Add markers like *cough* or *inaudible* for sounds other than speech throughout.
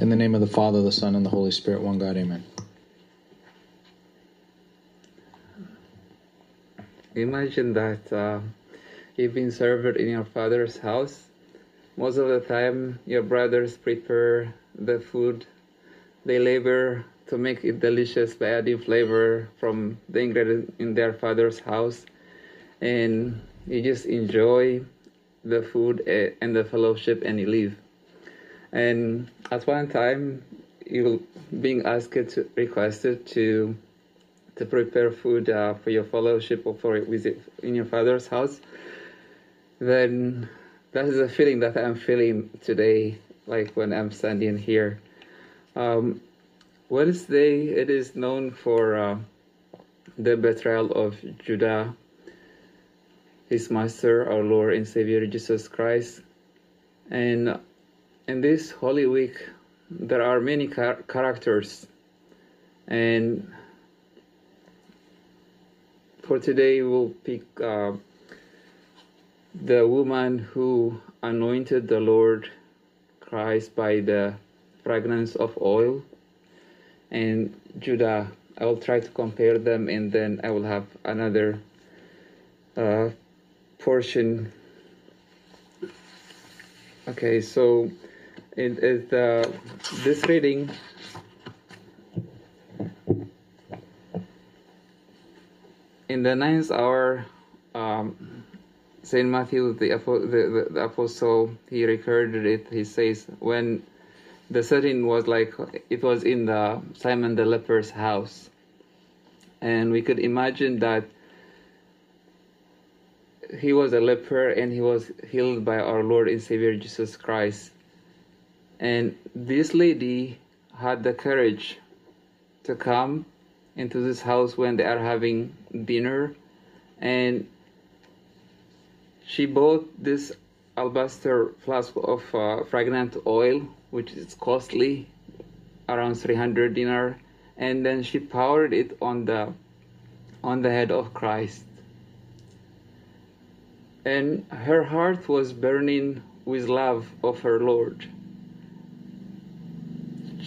In the name of the Father, the Son, and the Holy Spirit, one God, amen. Imagine that uh, you've been served in your father's house. Most of the time, your brothers prepare the food. They labor to make it delicious by adding flavor from the ingredient in their father's house. And you just enjoy the food eh, and the fellowship and you leave. And at one time, you being asked to requested to to prepare food uh, for your fellowship or for a visit in your father's house, then that is a feeling that I'm feeling today, like when I'm standing here. Um, Wednesday, it is known for uh, the betrayal of Judah, his master, our Lord and Savior Jesus Christ. And in this Holy Week, there are many char- characters. And for today, we'll pick uh, the woman who anointed the Lord Christ by the fragrance of oil, and Judah. I will try to compare them, and then I will have another uh, portion. Okay, so in, in the, this reading in the ninth hour, um, Saint Matthew, the, the, the, apostle, he recorded it. He says when the setting was like it was in the Simon the leper's house, and we could imagine that he was a leper and he was healed by our Lord and Savior Jesus Christ. And this lady had the courage to come into this house when they are having dinner. And she bought this alabaster flask of uh, fragrant oil which is costly around 300 dinar. And then she poured it on the on the head of Christ. And her heart was burning with love of her Lord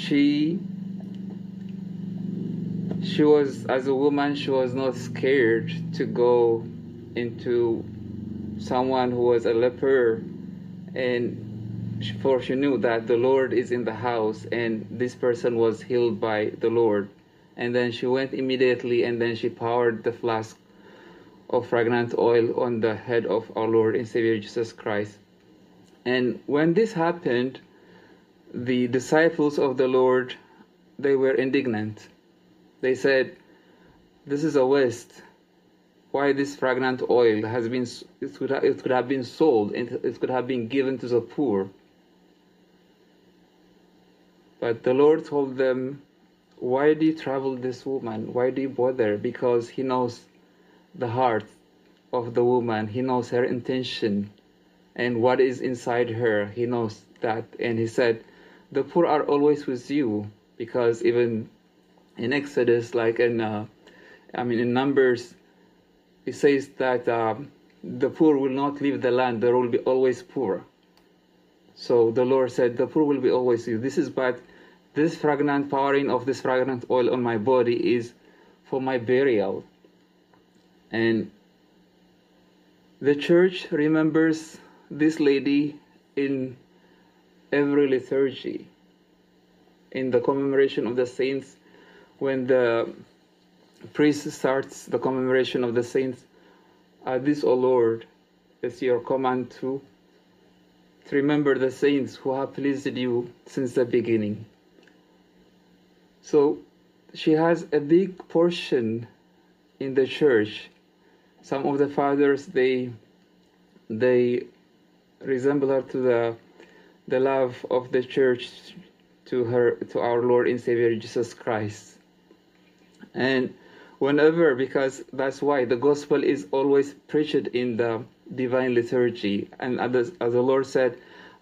she she was as a woman she was not scared to go into someone who was a leper. And for she knew that the lord is in the house and this person was healed by the lord. And then she went immediately and then she poured the flask of fragrant oil on the head of our lord and savior jesus christ. And when this happened the disciples of the lord they were indignant they said, This is a waste. Why this fragrant oil has been, it could, have, it could have been sold, it could have been given to the poor. But the Lord told them, Why do you travel this woman? Why do you bother? Because He knows the heart of the woman, He knows her intention and what is inside her. He knows that. And He said, The poor are always with you because even in Exodus, like in, uh, I mean, in Numbers, it says that um, the poor will not leave the land; there will be always poor. So the Lord said, "The poor will be always with you." This is but this fragrant pouring of this fragrant oil on my body is for my burial. And the church remembers this lady in every liturgy. In the commemoration of the saints, when the priest starts the commemoration of the saints, uh, this, O Lord, is your command to, to remember the saints who have pleased you since the beginning. So she has a big portion in the church. Some of the fathers they they resemble her to the the love of the church to her to our Lord and Savior Jesus Christ. And whenever because that's why the gospel is always preached in the divine liturgy. And as, as the lord said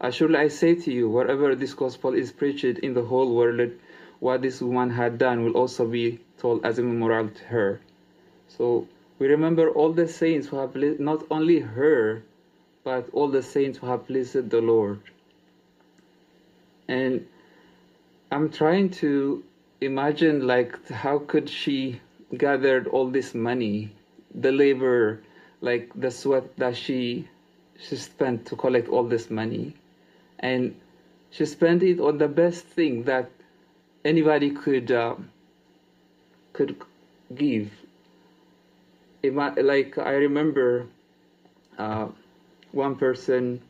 surely i say to you wherever this gospel is preached in the whole world what this woman had done will also be told as a memorial to her. So we remember all the saints who have not only her but all the saints who have pleased the lord and I'm trying to imagine like how could she gathered all this money, the labor, like the sweat that she she spent to collect all this money, and she spent it on the best thing that anybody could uh, could give. Like I remember uh, one person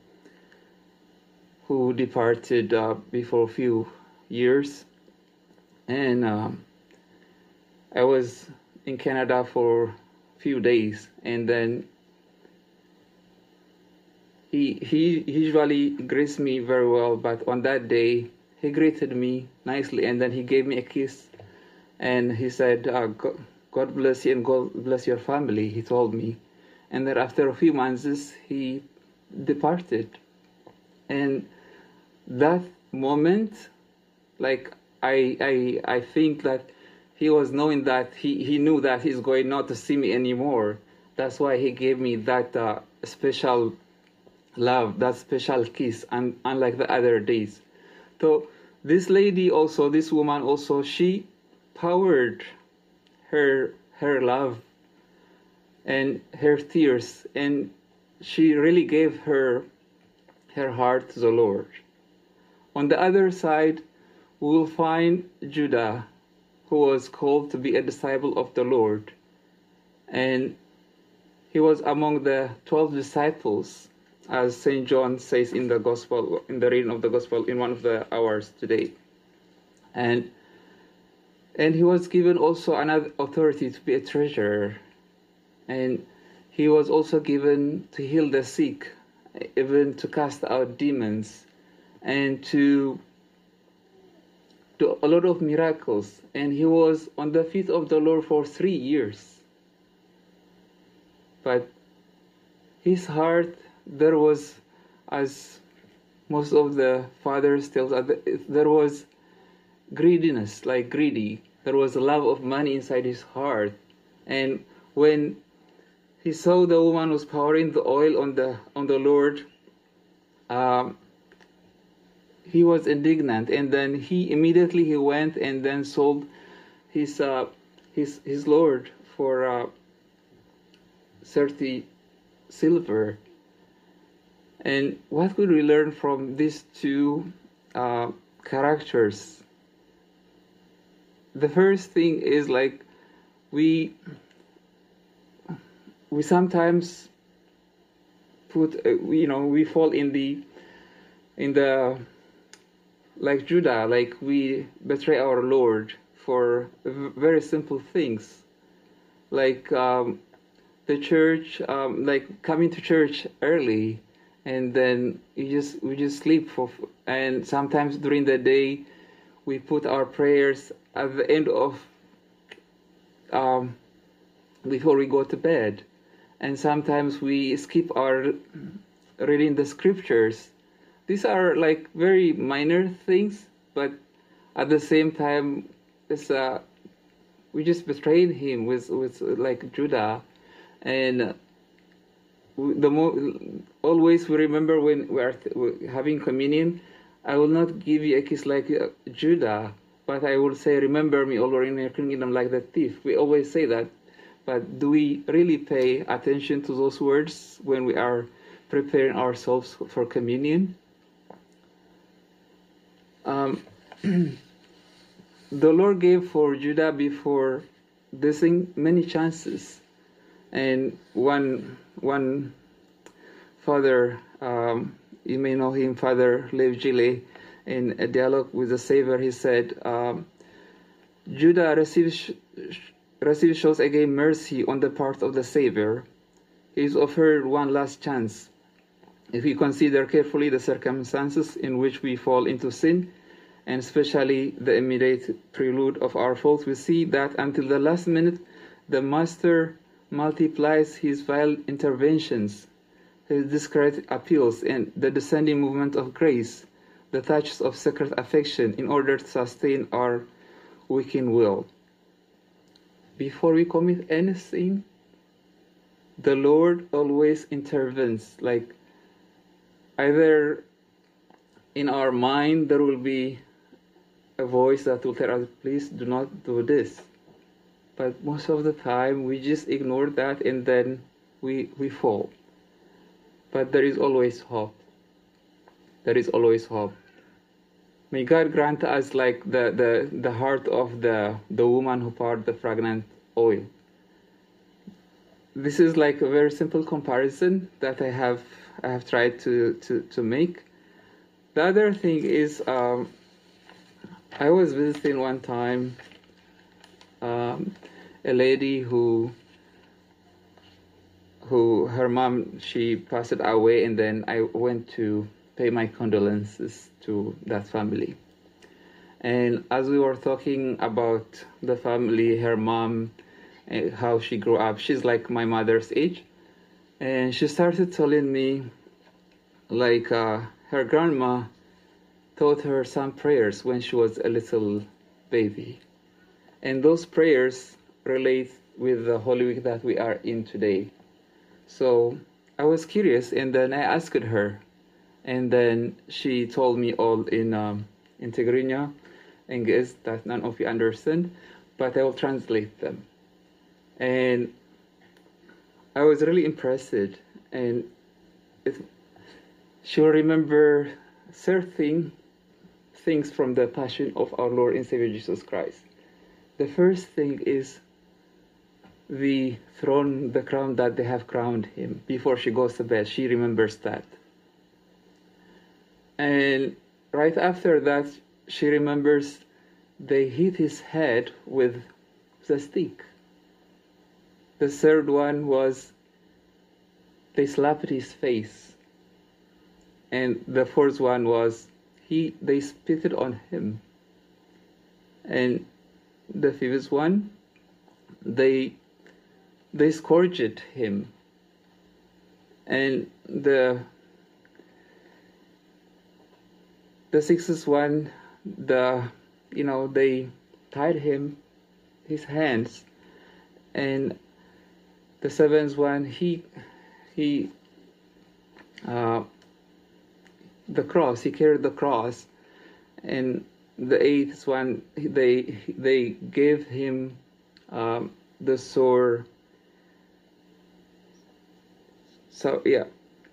who departed uh, before a few years, and um, I was in Canada for a few days, and then he he usually greets me very well, but on that day he greeted me nicely, and then he gave me a kiss, and he said, uh, "God bless you and God bless your family." He told me, and then after a few months he departed, and that moment, like I I I think that he was knowing that he, he knew that he's going not to see me anymore. That's why he gave me that uh, special love, that special kiss, and unlike the other days. So this lady also, this woman also, she powered her her love and her tears, and she really gave her her heart to the Lord. On the other side, we will find Judah who was called to be a disciple of the Lord. And he was among the 12 disciples, as St. John says in the Gospel, in the reading of the Gospel in one of the hours today. And and he was given also another authority to be a treasurer. And he was also given to heal the sick, even to cast out demons, and to do a lot of miracles, and he was on the feet of the Lord for three years. But his heart, there was, as most of the fathers tell us, there was greediness, like greedy. There was a love of money inside his heart, and when he saw the woman was pouring the oil on the on the Lord, um, he was indignant and then he immediately he went and then sold his uh, his his lord for uh, 30 silver. And what could we learn from these two uh, characters? The first thing is like we we sometimes put uh, you know we fall in the in the like Judah, like we betray our Lord for very simple things, like um, the church, um, like coming to church early, and then you just we just sleep for, and sometimes during the day, we put our prayers at the end of um, before we go to bed, and sometimes we skip our reading the scriptures these are like very minor things, but at the same time, it's uh, we just betrayed him with with like Judah, and the more always we remember when we are having communion. I will not give you a kiss like uh, Judah, but I will say, "Remember me, Lord, in your kingdom, like the thief." We always say that, but do we really pay attention to those words when we are preparing ourselves for communion? Um, *clears throat* the Lord gave for Judah before this thing many chances, and one one father, um, you may know him, Father Lev Gillet, in a dialogue with the Savior, he said, um, Judah receives receives shows again mercy on the part of the Savior. He is offered one last chance if we consider carefully the circumstances in which we fall into sin, and especially the immediate prelude of our faults, we see that until the last minute, the Master multiplies his vile interventions, his discreet appeals, and the descending movement of grace, the touches of sacred affection, in order to sustain our weakened will. Before we commit anything, the Lord always intervenes, like either in our mind there will be a voice that will tell us, please do not do this. But most of the time, we just ignore that and then we, we fall. But there is always hope. There is always hope. May God grant us like the, the, the heart of the, the woman who poured the fragrant oil. This is like a very simple comparison that I have I have tried to, to, to make. The other thing is um, I was visiting one time um, a lady who who her mom she passed away and then I went to pay my condolences to that family. And as we were talking about the family, her mom, eh, how she grew up, she's like my mother's age. And she started telling me, like, uh, her grandma taught her some prayers when she was a little baby. And those prayers relate with the Holy Week that we are in today. So I was curious, and then I asked her, and then she told me all in um, in Tigrinya, English that none of you understand, but I will translate them. And I was really impressed, and it, she will remember certain things from the Passion of our Lord and Savior Jesus Christ. The first thing is the throne, the crown that they have crowned him before she goes to bed. She remembers that. And right after that, she remembers they hit his head with the stick. The third one was they slapped his face. And the fourth one was he they spitted on him. And the fifth one, they they scourged him. And the the sixth one, the you know they tied him his hands, and the seventh one he he uh, the cross he carried the cross, and the eighth one they they gave him um, the sword. So yeah,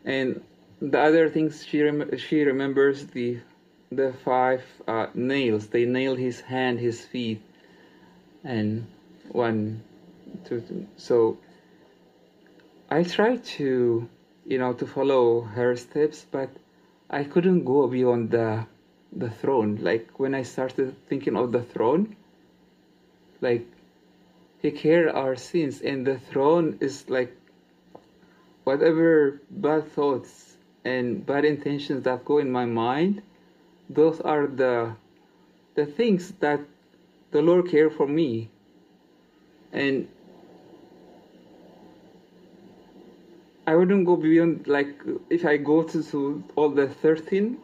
and the other things she rem- she remembers the the five uh, nails. They nailed his hand, his feet, and one, two, two. So I tried to, you know, to follow her steps, but I couldn't go beyond the the throne. Like when I started thinking of the throne, like he carried our sins, and the throne is like whatever bad thoughts and bad intentions that go in my mind those are the the things that the Lord cared for me. And I wouldn't go beyond like if I go to, to all the 13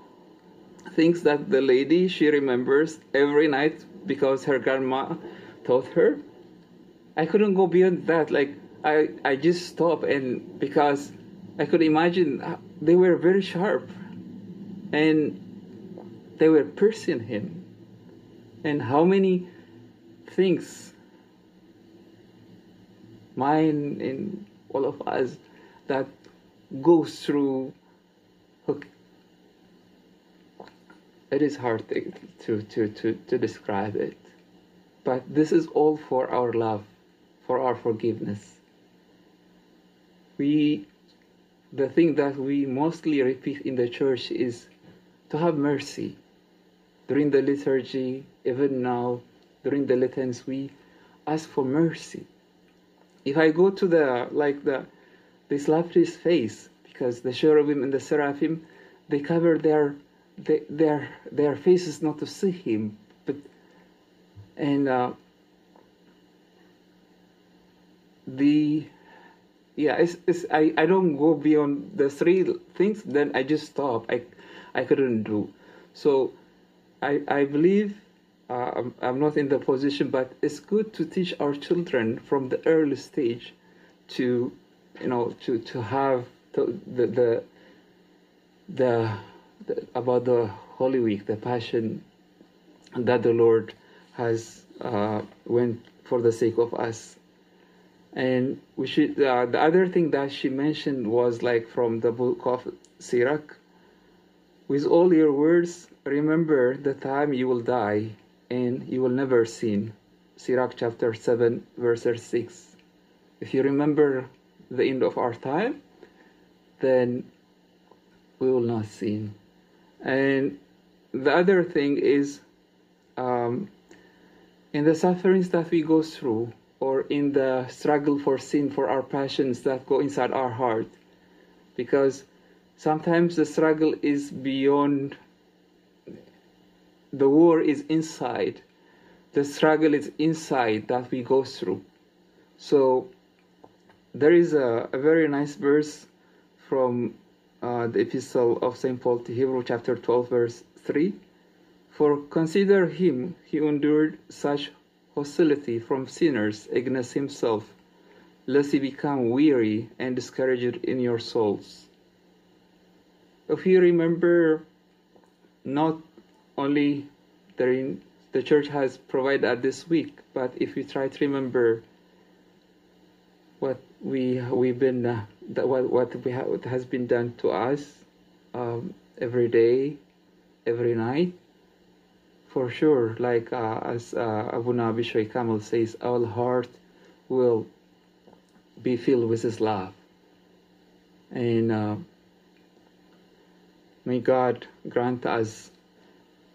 things that the lady she remembers every night because her grandma taught her. I couldn't go beyond that. Like I, I just stopped and because I could imagine uh, they were very sharp and they were piercing him. And how many things mine and all of us that goes through it is hard to, to, to, to, to describe it. But this is all for our love, for our forgiveness. We the thing that we mostly repeat in the church is to have mercy during the liturgy, even now, during the litans, we ask for mercy. If I go to the, like the, they slapped his face because the cherubim and the seraphim, they cover their, their, their faces not to see him. But, and uh, the, yeah, it's, it's, I, I don't go beyond the three things, then I just stop. I, I couldn't do. So I, I believe uh, I'm, I'm not in the position, but it's good to teach our children from the early stage to, you know, to, to have the, the, the, the, the about the Holy Week, the Passion that the Lord has uh, went for the sake of us. And we should. Uh, the other thing that she mentioned was like from the book of Sirach. With all your words, remember the time you will die, and you will never sin. Sirach chapter seven, verse six. If you remember the end of our time, then we will not sin. And the other thing is, um, in the sufferings that we go through, or in the struggle for sin, for our passions that go inside our heart, because sometimes the struggle is beyond, the war is inside, the struggle is inside that we go through. So there is a, a very nice verse from uh, the epistle of St. Paul to Hebrew, chapter 12, verse 3. For consider him, he endured such hostility from sinners against himself, lest he become weary and discouraged in your souls. If you remember, not only during the church has provided this week, but if you try to remember we we've been uh, that what what we have what has been done to us um, every day, every night. For sure, like uh, as uh, Abuna Bishoy Kamel says, our heart will be filled with His love, and uh, may God grant us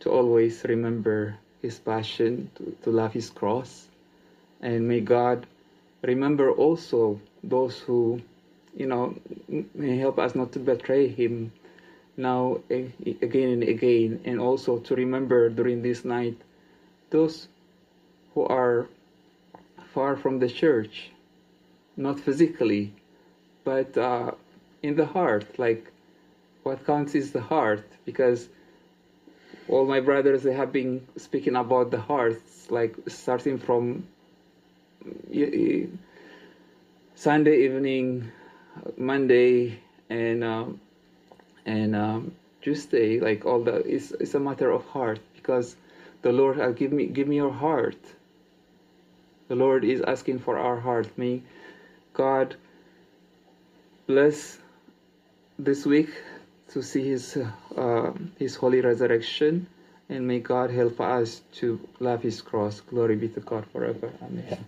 to always remember His passion, to, to love His cross, and may God remember also those who, you know, help us not to betray Him now again and again, and also to remember during this night those who are far from the church, not physically, but uh, in the heart. Like, what counts is the heart, because all my brothers they have been speaking about the hearts, like starting from Sunday evening, Monday, and um, and um, Tuesday, like all the, it's, it's a matter of heart because the Lord uh, give me give me your heart. The Lord is asking for our heart. May God bless this week to see His uh, His holy resurrection, and may God help us to love His cross. Glory be to God forever. Amen.